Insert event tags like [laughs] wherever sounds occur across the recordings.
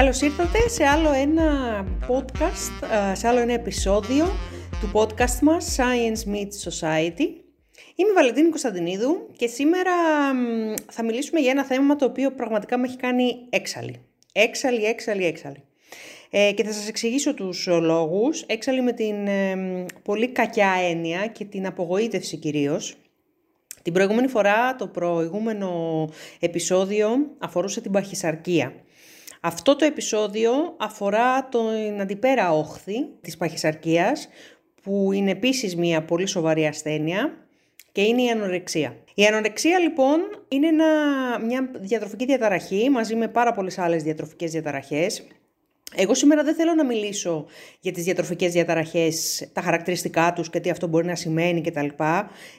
Καλώς ήρθατε σε άλλο ένα podcast, σε άλλο ένα επεισόδιο του podcast μας Science Meets Society. Είμαι η Βαλεντίνη Κωνσταντινίδου και σήμερα θα μιλήσουμε για ένα θέμα το οποίο πραγματικά με έχει κάνει έξαλλη. Έξαλλη, έξαλλη, έξαλλη. Ε, και θα σας εξηγήσω τους λόγους. Έξαλλη με την πολύ κακιά έννοια και την απογοήτευση κυρίως. Την προηγούμενη φορά, το προηγούμενο επεισόδιο αφορούσε την παχυσαρκία. Αυτό το επεισόδιο αφορά την αντιπέρα όχθη της παχυσαρκίας, που είναι επίσης μια πολύ σοβαρή ασθένεια και είναι η ανορεξία. Η ανορεξία λοιπόν είναι μια διατροφική διαταραχή μαζί με πάρα πολλές άλλες διατροφικές διαταραχές. Εγώ σήμερα δεν θέλω να μιλήσω για τις διατροφικές διαταραχές, τα χαρακτηριστικά τους και τι αυτό μπορεί να σημαίνει κτλ.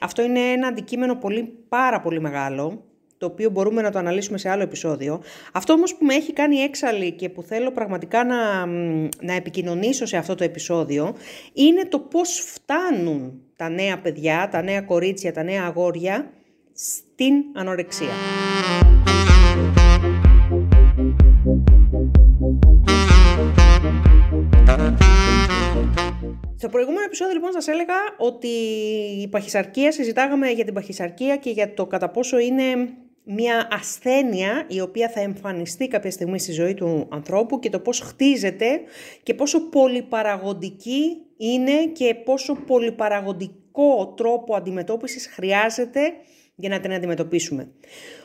Αυτό είναι ένα αντικείμενο πολύ πάρα πολύ μεγάλο το οποίο μπορούμε να το αναλύσουμε σε άλλο επεισόδιο. Αυτό όμως που με έχει κάνει έξαλλη και που θέλω πραγματικά να, να επικοινωνήσω σε αυτό το επεισόδιο είναι το πώς φτάνουν τα νέα παιδιά, τα νέα κορίτσια, τα νέα αγόρια στην ανορεξία. Στο προηγούμενο επεισόδιο λοιπόν σας έλεγα ότι η παχυσαρκία, συζητάγαμε για την παχυσαρκία και για το κατά πόσο είναι μια ασθένεια η οποία θα εμφανιστεί κάποια στιγμή στη ζωή του ανθρώπου και το πώς χτίζεται και πόσο πολυπαραγοντική είναι και πόσο πολυπαραγοντικό τρόπο αντιμετώπισης χρειάζεται για να την αντιμετωπίσουμε.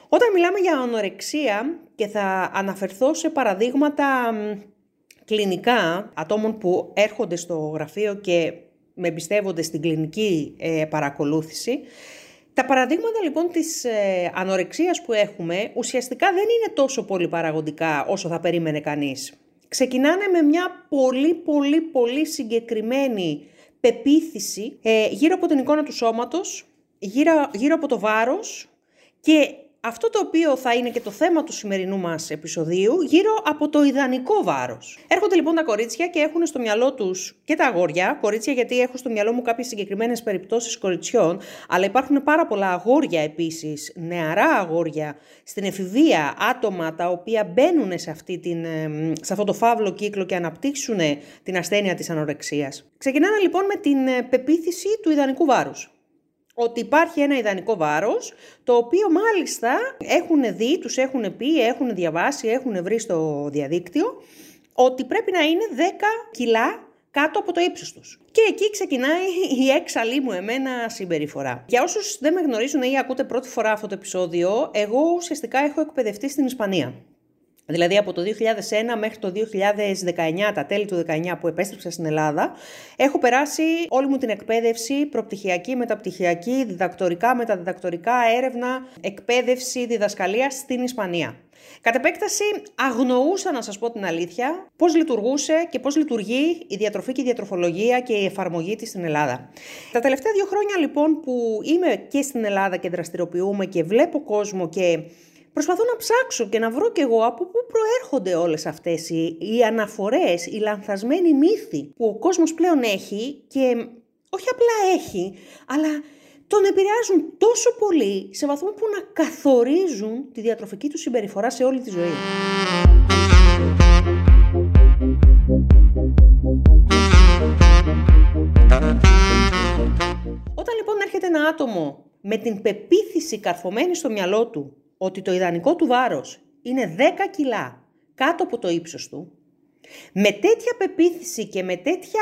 Όταν μιλάμε για ανορεξία και θα αναφερθώ σε παραδείγματα κλινικά ατόμων που έρχονται στο γραφείο και με εμπιστεύονται στην κλινική ε, παρακολούθηση, τα παραδείγματα λοιπόν της ε, ανορεξίας που έχουμε ουσιαστικά δεν είναι τόσο πολύ παραγωγικά όσο θα περίμενε κανείς. Ξεκινάνε με μια πολύ πολύ πολύ συγκεκριμένη πεποίθηση ε, γύρω από την εικόνα του σώματος, γύρω, γύρω από το βάρος και αυτό το οποίο θα είναι και το θέμα του σημερινού μας επεισοδίου γύρω από το ιδανικό βάρος. Έρχονται λοιπόν τα κορίτσια και έχουν στο μυαλό τους και τα αγόρια, κορίτσια γιατί έχω στο μυαλό μου κάποιες συγκεκριμένες περιπτώσεις κοριτσιών, αλλά υπάρχουν πάρα πολλά αγόρια επίσης, νεαρά αγόρια στην εφηβεία, άτομα τα οποία μπαίνουν σε, αυτή την, σε αυτό το φαύλο κύκλο και αναπτύξουν την ασθένεια της ανορεξίας. Ξεκινάνε λοιπόν με την ε, πεποίθηση του ιδανικού βάρους ότι υπάρχει ένα ιδανικό βάρος, το οποίο μάλιστα έχουν δει, τους έχουν πει, έχουν διαβάσει, έχουν βρει στο διαδίκτυο, ότι πρέπει να είναι 10 κιλά κάτω από το ύψος τους. Και εκεί ξεκινάει η έξαλλή μου εμένα συμπεριφορά. Για όσους δεν με γνωρίζουν ή ακούτε πρώτη φορά αυτό το επεισόδιο, εγώ ουσιαστικά έχω εκπαιδευτεί στην Ισπανία. Δηλαδή από το 2001 μέχρι το 2019, τα τέλη του 2019 που επέστρεψα στην Ελλάδα, έχω περάσει όλη μου την εκπαίδευση, προπτυχιακή, μεταπτυχιακή, διδακτορικά, μεταδιδακτορικά, έρευνα, εκπαίδευση, διδασκαλία στην Ισπανία. Κατ' επέκταση αγνοούσα να σας πω την αλήθεια πώς λειτουργούσε και πώς λειτουργεί η διατροφή και η διατροφολογία και η εφαρμογή της στην Ελλάδα. Τα τελευταία δύο χρόνια λοιπόν που είμαι και στην Ελλάδα και δραστηριοποιούμε και βλέπω κόσμο και Προσπαθώ να ψάξω και να βρω κι εγώ από πού προέρχονται όλες αυτές οι, οι αναφορές, οι λανθασμένοι μύθοι που ο κόσμος πλέον έχει και όχι απλά έχει, αλλά τον επηρεάζουν τόσο πολύ σε βαθμό που να καθορίζουν τη διατροφική τους συμπεριφορά σε όλη τη ζωή. Όταν λοιπόν έρχεται ένα άτομο με την πεποίθηση καρφωμένη στο μυαλό του ότι το ιδανικό του βάρος είναι 10 κιλά κάτω από το ύψος του, με τέτοια πεποίθηση και με τέτοια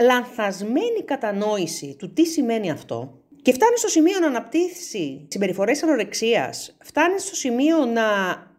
λανθασμένη κατανόηση του τι σημαίνει αυτό, και φτάνει στο σημείο να αναπτύσσει συμπεριφορές ανορεξίας, φτάνει στο σημείο να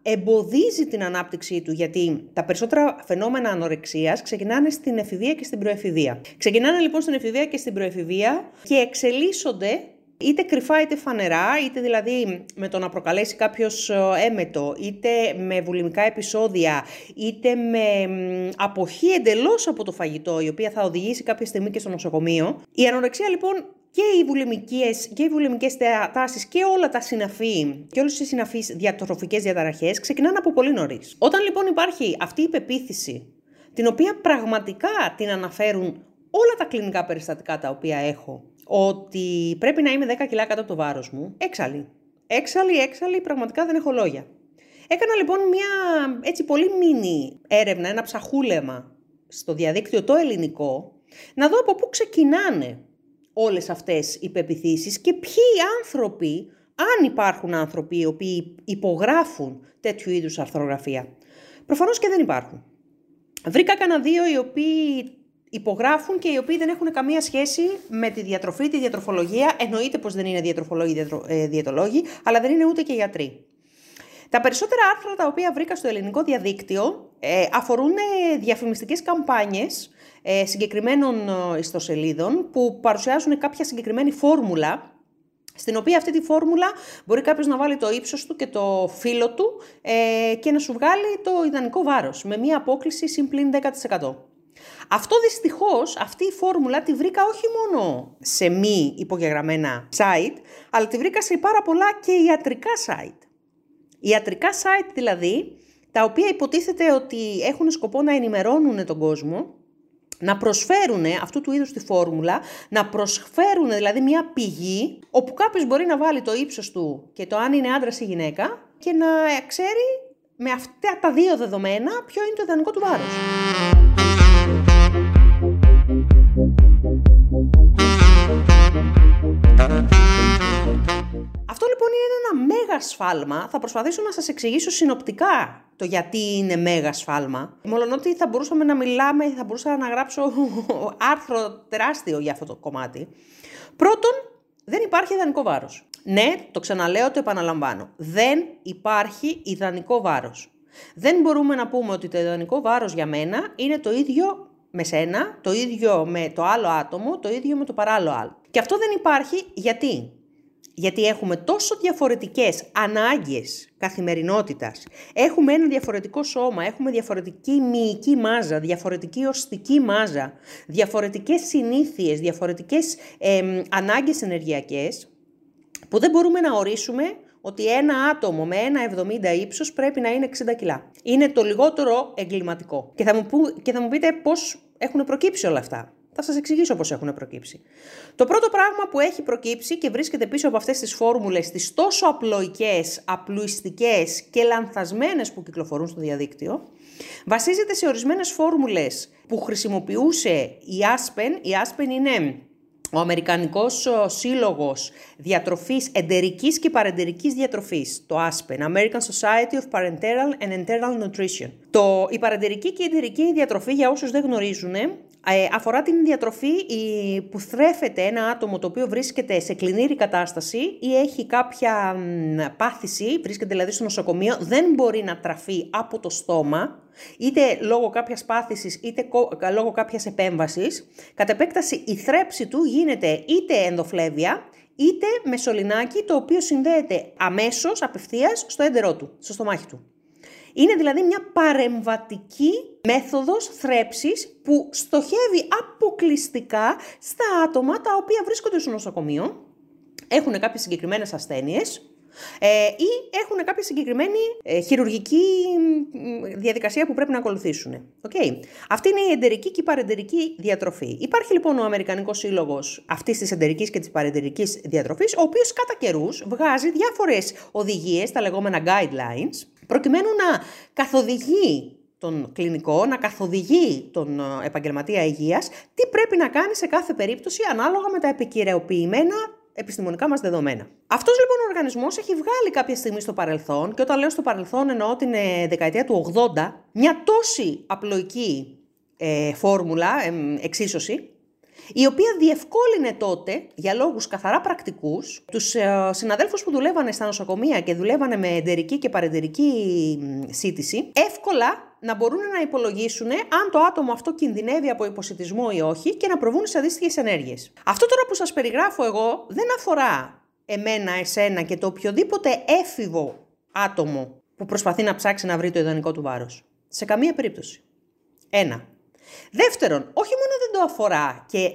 εμποδίζει την ανάπτυξή του, γιατί τα περισσότερα φαινόμενα ανορεξίας ξεκινάνε στην εφηβεία και στην προεφηβεία. Ξεκινάνε λοιπόν στην εφηβεία και στην προεφηβεία και εξελίσσονται είτε κρυφά είτε φανερά, είτε δηλαδή με το να προκαλέσει κάποιος ε, έμετο, είτε με βουλημικά επεισόδια, είτε με αποχή εντελώς από το φαγητό, η οποία θα οδηγήσει κάποια στιγμή και στο νοσοκομείο. Η ανορεξία λοιπόν και οι βουλημικές, και οι βουλημικές τάσεις και όλα τα συναφή και όλες οι συναφείς διατροφικές διαταραχές ξεκινάνε από πολύ νωρίς. Όταν λοιπόν υπάρχει αυτή η πεποίθηση, την οποία πραγματικά την αναφέρουν όλα τα κλινικά περιστατικά τα οποία έχω ότι πρέπει να είμαι 10 κιλά κάτω από το βάρος μου, έξαλλη. Έξαλλη, έξαλλη, πραγματικά δεν έχω λόγια. Έκανα λοιπόν μια έτσι πολύ μίνι έρευνα, ένα ψαχούλεμα στο διαδίκτυο το ελληνικό, να δω από πού ξεκινάνε όλες αυτές οι πεπιθήσεις και ποιοι άνθρωποι, αν υπάρχουν άνθρωποι οι οποίοι υπογράφουν τέτοιου είδους αρθρογραφία. Προφανώς και δεν υπάρχουν. Βρήκα κανένα δύο οι οποίοι υπογράφουν και οι οποίοι δεν έχουν καμία σχέση με τη διατροφή, τη διατροφολογία. Εννοείται πως δεν είναι διατροφολόγοι, ε, διαιτολόγοι, αλλά δεν είναι ούτε και γιατροί. Τα περισσότερα άρθρα τα οποία βρήκα στο ελληνικό διαδίκτυο ε, αφορούν ε, διαφημιστικές καμπάνιες ε, συγκεκριμένων ιστοσελίδων που παρουσιάζουν κάποια συγκεκριμένη φόρμουλα στην οποία αυτή τη φόρμουλα μπορεί κάποιος να βάλει το ύψος του και το φύλλο του ε, και να σου βγάλει το ιδανικό βάρος με μία απόκληση συμπλήν 10%. Αυτό δυστυχώς, αυτή η φόρμουλα τη βρήκα όχι μόνο σε μη υπογεγραμμένα site, αλλά τη βρήκα σε πάρα πολλά και ιατρικά site. Ιατρικά site δηλαδή, τα οποία υποτίθεται ότι έχουν σκοπό να ενημερώνουν τον κόσμο να προσφέρουν αυτού του είδους τη φόρμουλα, να προσφέρουν δηλαδή μια πηγή όπου κάποιος μπορεί να βάλει το ύψος του και το αν είναι άντρας ή γυναίκα και να ξέρει με αυτά τα δύο δεδομένα ποιο είναι το ιδανικό του βάρος. Μέγα σφάλμα. Θα προσπαθήσω να σας εξηγήσω συνοπτικά το γιατί είναι μέγα σφάλμα. Μόλον ότι θα μπορούσαμε να μιλάμε, θα μπορούσα να γράψω [laughs] άρθρο τεράστιο για αυτό το κομμάτι. Πρώτον, δεν υπάρχει ιδανικό βάρος. Ναι, το ξαναλέω, το επαναλαμβάνω. Δεν υπάρχει ιδανικό βάρος. Δεν μπορούμε να πούμε ότι το ιδανικό βάρος για μένα είναι το ίδιο με σένα, το ίδιο με το άλλο άτομο, το ίδιο με το παράλληλο άλλο. Και αυτό δεν υπάρχει γιατί γιατί έχουμε τόσο διαφορετικές ανάγκες καθημερινότητας, έχουμε ένα διαφορετικό σώμα, έχουμε διαφορετική μυϊκή μάζα, διαφορετική οστική μάζα, διαφορετικές συνήθειες, διαφορετικές ε, ανάγκες ενεργειακές, που δεν μπορούμε να ορίσουμε ότι ένα άτομο με ένα 70 ύψος πρέπει να είναι 60 κιλά. Είναι το λιγότερο εγκληματικό. Και θα μου, και θα μου πείτε πώς έχουν προκύψει όλα αυτά. Θα σας εξηγήσω πώς έχουν προκύψει. Το πρώτο πράγμα που έχει προκύψει και βρίσκεται πίσω από αυτές τις φόρμουλες, τις τόσο απλοϊκές, απλουιστικές και λανθασμένες που κυκλοφορούν στο διαδίκτυο, βασίζεται σε ορισμένες φόρμουλες που χρησιμοποιούσε η Aspen. Η Aspen είναι ο Αμερικανικός Σύλλογος Διατροφής Εντερικής και Παρεντερικής Διατροφής, το ASPEN, American Society of Parenteral and Enteral Nutrition. Το, η παρεντερική και η εντερική διατροφή, για όσους δεν γνωρίζουν, ε, αφορά την διατροφή που θρέφεται ένα άτομο το οποίο βρίσκεται σε κλινήρη κατάσταση ή έχει κάποια πάθηση, βρίσκεται δηλαδή στο νοσοκομείο, δεν μπορεί να τραφεί από το στόμα, είτε λόγω κάποιας πάθησης είτε λόγω κάποιας επέμβασης. Κατ' επέκταση η θρέψη του γίνεται είτε ενδοφλέβεια, είτε με σωληνάκι το οποίο συνδέεται αμέσως, απευθείας, στο έντερό του, στο στομάχι του. Είναι δηλαδή μια παρεμβατική μέθοδος θρέψης που στοχεύει αποκλειστικά στα άτομα τα οποία βρίσκονται στο νοσοκομείο, έχουν κάποιες συγκεκριμένες ασθένειες, ε, ή έχουν κάποια συγκεκριμένη ε, χειρουργική διαδικασία που πρέπει να ακολουθήσουν. Okay. Αυτή είναι η εντερική και η παρεντερική διατροφή. Υπάρχει λοιπόν ο Αμερικανικός Σύλλογος αυτής της εντερικής και της παρεντερικής διατροφής, ο οποίος κατά καιρούς βγάζει διάφορες οδηγίες, τα λεγόμενα guidelines, προκειμένου να καθοδηγεί τον κλινικό, να καθοδηγεί τον ε, επαγγελματία υγείας, τι πρέπει να κάνει σε κάθε περίπτωση ανάλογα με τα επικυρεοποιημένα επιστημονικά μας δεδομένα. Αυτός λοιπόν ο οργανισμός έχει βγάλει κάποια στιγμή στο παρελθόν, και όταν λέω στο παρελθόν εννοώ την ε, δεκαετία του 80, μια τόση απλοϊκή ε, φόρμουλα, ε, εξίσωση, η οποία διευκόλυνε τότε, για λόγους καθαρά πρακτικούς, τους ε, συναδέλφους που δουλεύανε στα νοσοκομεία και δουλεύανε με εντερική και παρεντερική σύντηση, εύκολα να μπορούν να υπολογίσουν αν το άτομο αυτό κινδυνεύει από υποσυτισμό ή όχι και να προβούν σε αντίστοιχες ενέργειες. Αυτό τώρα που σας περιγράφω εγώ δεν αφορά εμένα, εσένα και το οποιοδήποτε έφηβο άτομο που προσπαθεί να ψάξει να βρει το ιδανικό του βάρος. Σε καμία περίπτωση. Ένα. Δεύτερον, όχι μόνο δεν το αφορά και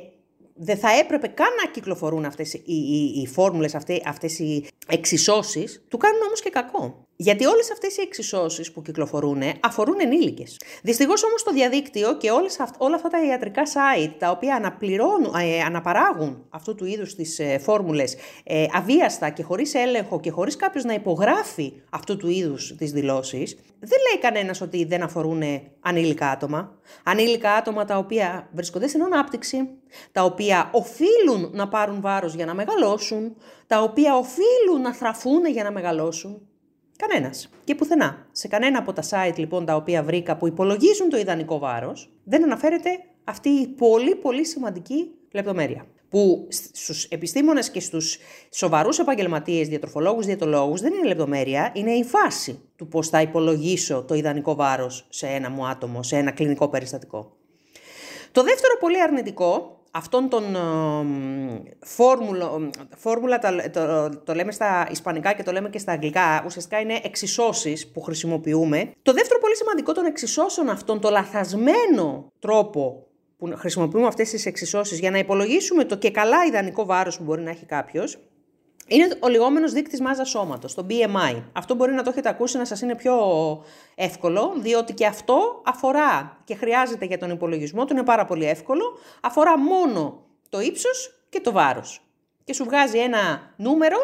δεν θα έπρεπε καν να κυκλοφορούν αυτές οι, οι, οι φόρμουλες, αυτές, αυτές οι εξισώσεις του κάνουν όμως και κακό. Γιατί όλες αυτές οι εξισώσεις που κυκλοφορούν αφορούν ενήλικες. Δυστυχώς όμως το διαδίκτυο και όλες, όλα αυτά τα ιατρικά site τα οποία αναπληρώνουν, ε, αναπαράγουν αυτού του είδους τις ε, φόρμουλες ε, αβίαστα και χωρίς έλεγχο και χωρίς κάποιος να υπογράφει αυτού του είδους τις δηλώσεις, δεν λέει κανένας ότι δεν αφορούν ανήλικα άτομα. Ανήλικα άτομα τα οποία βρίσκονται στην ανάπτυξη, τα οποία οφείλουν να πάρουν βάρος για να μεγαλώσουν, τα οποία οφείλουν να θραφούν για να μεγαλώσουν. Κανένας. Και πουθενά. Σε κανένα από τα site λοιπόν τα οποία βρήκα που υπολογίζουν το ιδανικό βάρος, δεν αναφέρεται αυτή η πολύ πολύ σημαντική λεπτομέρεια. Που στους επιστήμονες και στους σοβαρούς επαγγελματίες, διατροφολόγους, διαιτολόγους, δεν είναι λεπτομέρεια, είναι η βάση του πώς θα υπολογίσω το ιδανικό βάρος σε ένα μου άτομο, σε ένα κλινικό περιστατικό. Το δεύτερο πολύ αρνητικό αυτόν τον φόρμουλο, φόρμουλα το, το, λέμε στα ισπανικά και το λέμε και στα αγγλικά, ουσιαστικά είναι εξισώσεις που χρησιμοποιούμε. Το δεύτερο πολύ σημαντικό των εξισώσεων αυτών, το λαθασμένο τρόπο που χρησιμοποιούμε αυτές τις εξισώσεις για να υπολογίσουμε το και καλά ιδανικό βάρος που μπορεί να έχει κάποιος, είναι ο λιγόμενος δείκτης μάζας σώματος, το BMI. Αυτό μπορεί να το έχετε ακούσει να σας είναι πιο εύκολο, διότι και αυτό αφορά και χρειάζεται για τον υπολογισμό του, είναι πάρα πολύ εύκολο, αφορά μόνο το ύψος και το βάρος. Και σου βγάζει ένα νούμερο,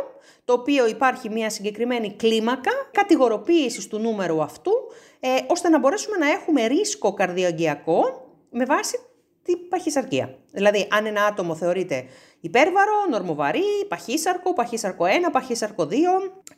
το οποίο υπάρχει μια συγκεκριμένη κλίμακα κατηγοροποίησης του νούμερου αυτού, ε, ώστε να μπορέσουμε να έχουμε ρίσκο καρδιογειακό με βάση την παχυσαρκία. Δηλαδή, αν ένα άτομο θεωρείται υπέρβαρο, νορμοβαρή, παχύσαρκο, παχύσαρκο 1, παχύσαρκο 2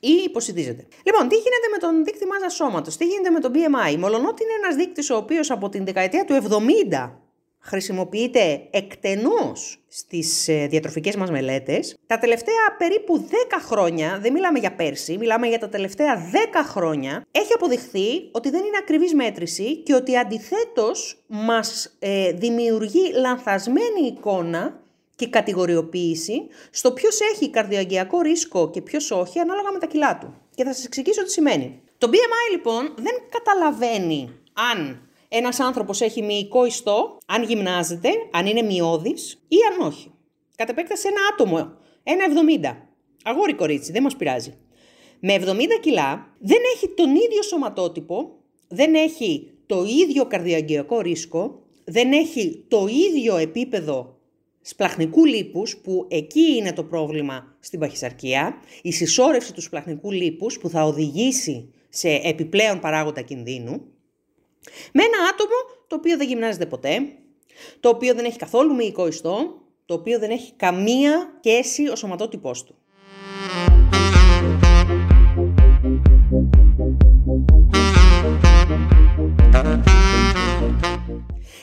ή υποσυντίζεται. Λοιπόν, τι γίνεται με τον δείκτη μάζας σώματος, τι γίνεται με τον BMI. Μολονότι είναι ένας δείκτης ο οποίος από την δεκαετία του 70 χρησιμοποιείται εκτενώς στις ε, διατροφικές μας μελέτες. Τα τελευταία περίπου 10 χρόνια, δεν μιλάμε για πέρσι, μιλάμε για τα τελευταία 10 χρόνια, έχει αποδειχθεί ότι δεν είναι ακριβής μέτρηση και ότι αντιθέτως μας ε, δημιουργεί λανθασμένη εικόνα και κατηγοριοποίηση στο ποιος έχει καρδιαγγειακό ρίσκο και ποιος όχι, ανάλογα με τα κιλά του. Και θα σας εξηγήσω τι σημαίνει. Το BMI λοιπόν δεν καταλαβαίνει αν ένας άνθρωπος έχει μυϊκό ιστό, αν γυμνάζεται, αν είναι μειώδης ή αν όχι. Κατ' επέκταση ένα άτομο, ένα 70. Αγόρι κορίτσι, δεν μας πειράζει. Με 70 κιλά δεν έχει τον ίδιο σωματότυπο, δεν έχει το ίδιο καρδιαγγειακό ρίσκο, δεν έχει το ίδιο επίπεδο σπλαχνικού λίπους, που εκεί είναι το πρόβλημα στην παχυσαρκία, η συσσόρευση του σπλαχνικού λίπους που θα οδηγήσει σε επιπλέον παράγοντα κινδύνου, με ένα άτομο το οποίο δεν γυμνάζεται ποτέ, το οποίο δεν έχει καθόλου μυϊκό ιστό, το οποίο δεν έχει καμία σχέση ο σωματότυπός του.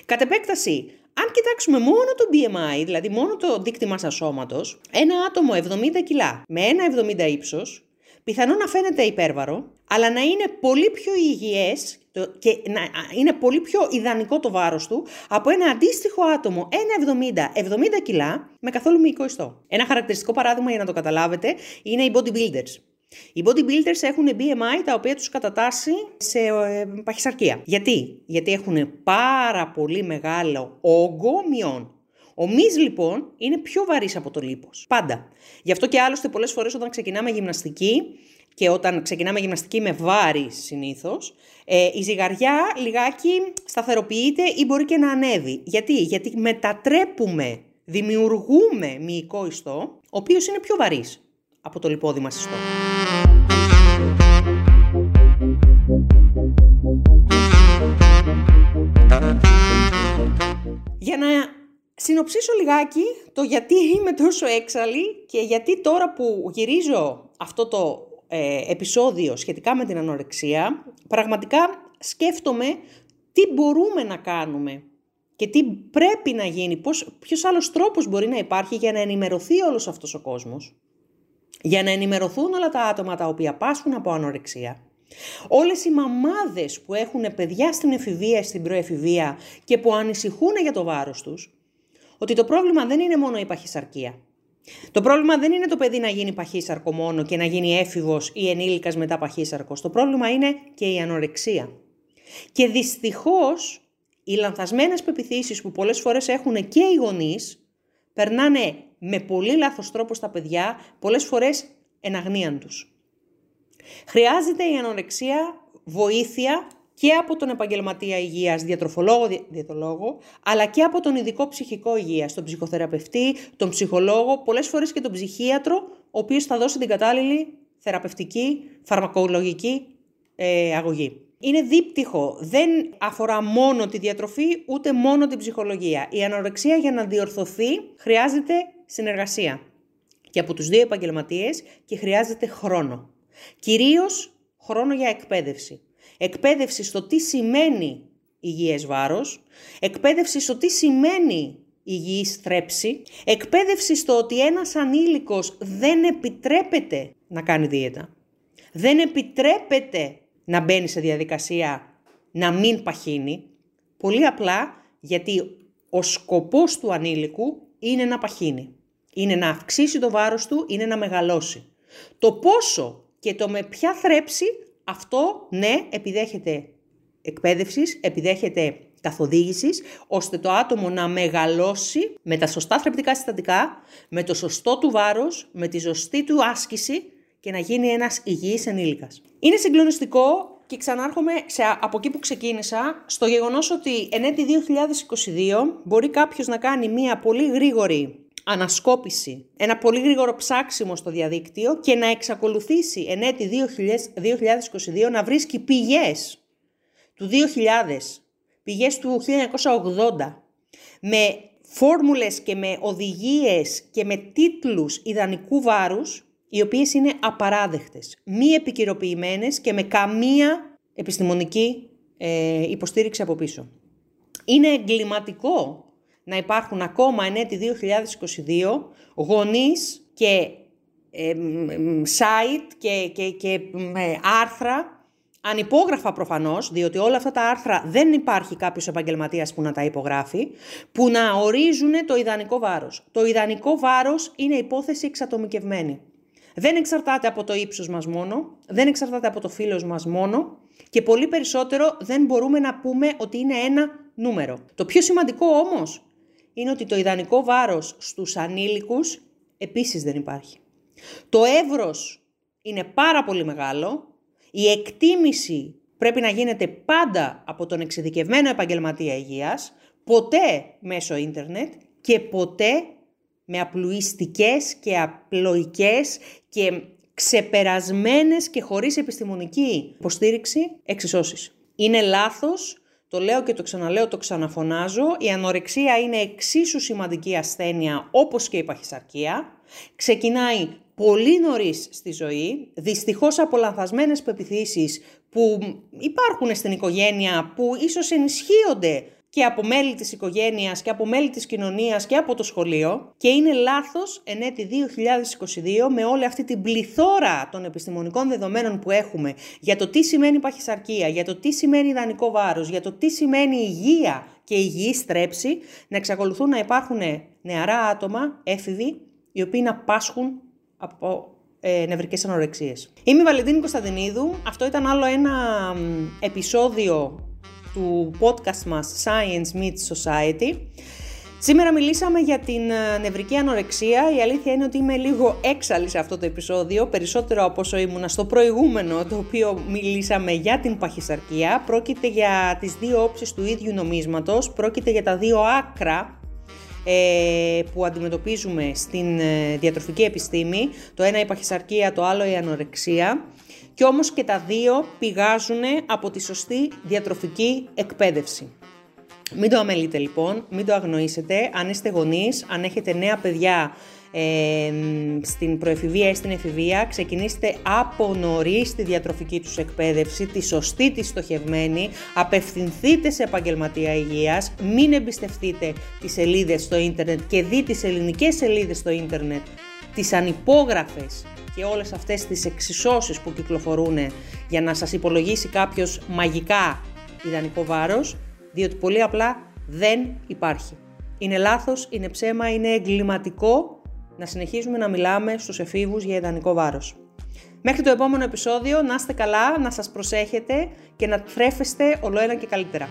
Κατ' επέκταση, αν κοιτάξουμε μόνο το BMI, δηλαδή μόνο το δείκτη μάσας σώματος, ένα άτομο 70 κιλά με ένα 70 ύψος, πιθανόν να φαίνεται υπέρβαρο, αλλά να είναι πολύ πιο υγιές και να είναι πολύ πιο ιδανικό το βάρος του από ένα αντίστοιχο άτομο 1,70 70 κιλά με καθόλου μυϊκό ιστό. Ένα χαρακτηριστικό παράδειγμα για να το καταλάβετε είναι οι bodybuilders. Οι bodybuilders έχουν BMI τα οποία τους κατατάσσει σε ε, παχυσαρκία. Γιατί; Γιατί έχουν πάρα πολύ μεγάλο όγκο μειών. Ο μυς λοιπόν είναι πιο βαρύς από το λίπος. Πάντα. Γι' αυτό και άλλωστε πολλές φορές όταν ξεκινάμε γυμναστική και όταν ξεκινάμε γυμναστική με βάρη συνήθως, ε, η ζυγαριά λιγάκι σταθεροποιείται ή μπορεί και να ανέβει. Γιατί; Γιατί μετατρέπουμε, δημιουργούμε μυϊκό ιστό, ο οποίος είναι πιο βαρύς από το λιπόδι μας ιστό. Για να συνοψίσω λιγάκι το γιατί είμαι τόσο έξαλλη και γιατί τώρα που γυρίζω αυτό το ε, επεισόδιο σχετικά με την ανορεξία, πραγματικά σκέφτομαι τι μπορούμε να κάνουμε και τι πρέπει να γίνει, πώς, ποιος άλλος τρόπος μπορεί να υπάρχει για να ενημερωθεί όλος αυτός ο κόσμος, για να ενημερωθούν όλα τα άτομα τα οποία πάσχουν από ανορεξία, όλες οι μαμάδες που έχουν παιδιά στην εφηβεία, στην προεφηβεία και που ανησυχούν για το βάρος τους, ότι το πρόβλημα δεν είναι μόνο η παχυσαρκία. Το πρόβλημα δεν είναι το παιδί να γίνει παχύσαρκο μόνο και να γίνει έφηβος ή ενήλικας μετά παχύσαρκος. Το πρόβλημα είναι και η ανορεξία. Και δυστυχώς οι λανθασμένες πεπιθήσεις που πολλές φορές έχουν και οι γονείς περνάνε με πολύ λάθος τρόπο στα παιδιά, πολλές φορές εν τους. Χρειάζεται η ανορεξία βοήθεια και από τον επαγγελματία υγείας, διατροφολόγο, διατολόγο, αλλά και από τον ειδικό ψυχικό υγείας, τον ψυχοθεραπευτή, τον ψυχολόγο, πολλές φορές και τον ψυχίατρο, ο οποίος θα δώσει την κατάλληλη θεραπευτική, φαρμακολογική ε, αγωγή. Είναι δίπτυχο, δεν αφορά μόνο τη διατροφή, ούτε μόνο την ψυχολογία. Η ανορεξία για να διορθωθεί χρειάζεται συνεργασία και από τους δύο επαγγελματίες και χρειάζεται χρόνο. Κυρίως χρόνο για εκπαίδευση. Εκπαίδευση στο τι σημαίνει υγιές βάρος, εκπαίδευση στο τι σημαίνει υγιής θρέψη, εκπαίδευση στο ότι ένας ανήλικος δεν επιτρέπεται να κάνει δίαιτα. Δεν επιτρέπεται να μπαίνει σε διαδικασία να μην παχύνει, πολύ απλά γιατί ο σκοπός του ανήλικου είναι να παχύνει. Είναι να αυξήσει το βάρος του, είναι να μεγαλώσει. Το πόσο και το με ποια θρέψη, αυτό ναι επιδέχεται εκπαίδευσης, επιδέχεται καθοδήγησης, ώστε το άτομο να μεγαλώσει με τα σωστά θρεπτικά συστατικά, με το σωστό του βάρος, με τη σωστή του άσκηση και να γίνει ένας υγιής ενήλικας. Είναι συγκλονιστικό και ξανάρχομαι σε, από εκεί που ξεκίνησα, στο γεγονός ότι εν έτη 2022 μπορεί κάποιος να κάνει μία πολύ γρήγορη ανασκόπηση, ένα πολύ γρήγορο ψάξιμο στο διαδίκτυο και να εξακολουθήσει εν έτη 2022 να βρίσκει πηγές του 2000, πηγές του 1980, με φόρμουλες και με οδηγίες και με τίτλους ιδανικού βάρους, οι οποίες είναι απαράδεκτες, μη επικυροποιημένες και με καμία επιστημονική ε, υποστήριξη από πίσω. Είναι εγκληματικό να υπάρχουν ακόμα εν έτη 2022 γονείς και ε, site και, και, και άρθρα ανυπόγραφα προφανώς, διότι όλα αυτά τα άρθρα δεν υπάρχει κάποιος επαγγελματίας που να τα υπογράφει, που να ορίζουν το ιδανικό βάρος. Το ιδανικό βάρος είναι υπόθεση εξατομικευμένη. Δεν εξαρτάται από το ύψος μας μόνο, δεν εξαρτάται από το φύλλος μας μόνο και πολύ περισσότερο δεν μπορούμε να πούμε ότι είναι ένα νούμερο. Το πιο σημαντικό όμως είναι ότι το ιδανικό βάρος στους ανήλικους επίσης δεν υπάρχει. Το εύρος είναι πάρα πολύ μεγάλο, η εκτίμηση πρέπει να γίνεται πάντα από τον εξειδικευμένο επαγγελματία υγείας, ποτέ μέσω ίντερνετ και ποτέ με απλουιστικές και απλοϊκές και ξεπερασμένες και χωρίς επιστημονική υποστήριξη εξισώσεις. Είναι λάθος, το λέω και το ξαναλέω, το ξαναφωνάζω, η ανορεξία είναι εξίσου σημαντική ασθένεια όπως και η παχυσαρκία. Ξεκινάει πολύ νωρίς στη ζωή, δυστυχώς από λανθασμένες πεπιθήσεις που υπάρχουν στην οικογένεια, που ίσως ενισχύονται και από μέλη της οικογένειας και από μέλη της κοινωνίας και από το σχολείο και είναι λάθος εν έτη 2022 με όλη αυτή την πληθώρα των επιστημονικών δεδομένων που έχουμε για το τι σημαίνει παχυσαρκία, για το τι σημαίνει ιδανικό βάρος, για το τι σημαίνει υγεία και υγιής στρέψη, να εξακολουθούν να υπάρχουν νεαρά άτομα, έφηβοι, οι οποίοι να πάσχουν από ε, νευρικές ανορεξίες. Είμαι η Βαλεντίνη Κωνσταντινίδου. Αυτό ήταν άλλο ένα επεισόδιο του podcast μας Science Meets Society. Σήμερα μιλήσαμε για την ε, νευρική ανορεξία. Η αλήθεια είναι ότι είμαι λίγο έξαλλη σε αυτό το επεισόδιο, περισσότερο από όσο ήμουνα στο προηγούμενο, το οποίο μιλήσαμε για την παχυσαρκία. Πρόκειται για τις δύο όψεις του ίδιου νομίσματος, πρόκειται για τα δύο άκρα ε, που αντιμετωπίζουμε στην ε, διατροφική επιστήμη. Το ένα η παχυσαρκία, το άλλο η ανορεξία. Και όμως και τα δύο πηγάζουν από τη σωστή διατροφική εκπαίδευση. Μην το αμελείτε λοιπόν, μην το αγνοήσετε. Αν είστε γονείς, αν έχετε νέα παιδιά ε, στην προεφηβεία ή στην εφηβεία, ξεκινήστε από νωρί τη διατροφική τους εκπαίδευση, τη σωστή, τη στοχευμένη, απευθυνθείτε σε επαγγελματία υγείας, μην εμπιστευτείτε τις σελίδες στο ίντερνετ και δει τις ελληνικές σελίδες στο ίντερνετ, τις ανυπόγραφες και όλες αυτές τις εξισώσεις που κυκλοφορούν για να σας υπολογίσει κάποιος μαγικά ιδανικό βάρος, διότι πολύ απλά δεν υπάρχει. Είναι λάθος, είναι ψέμα, είναι εγκληματικό να συνεχίζουμε να μιλάμε στους εφήβους για ιδανικό βάρος. Μέχρι το επόμενο επεισόδιο, να είστε καλά, να σας προσέχετε και να θρέφεστε ολοένα και καλύτερα.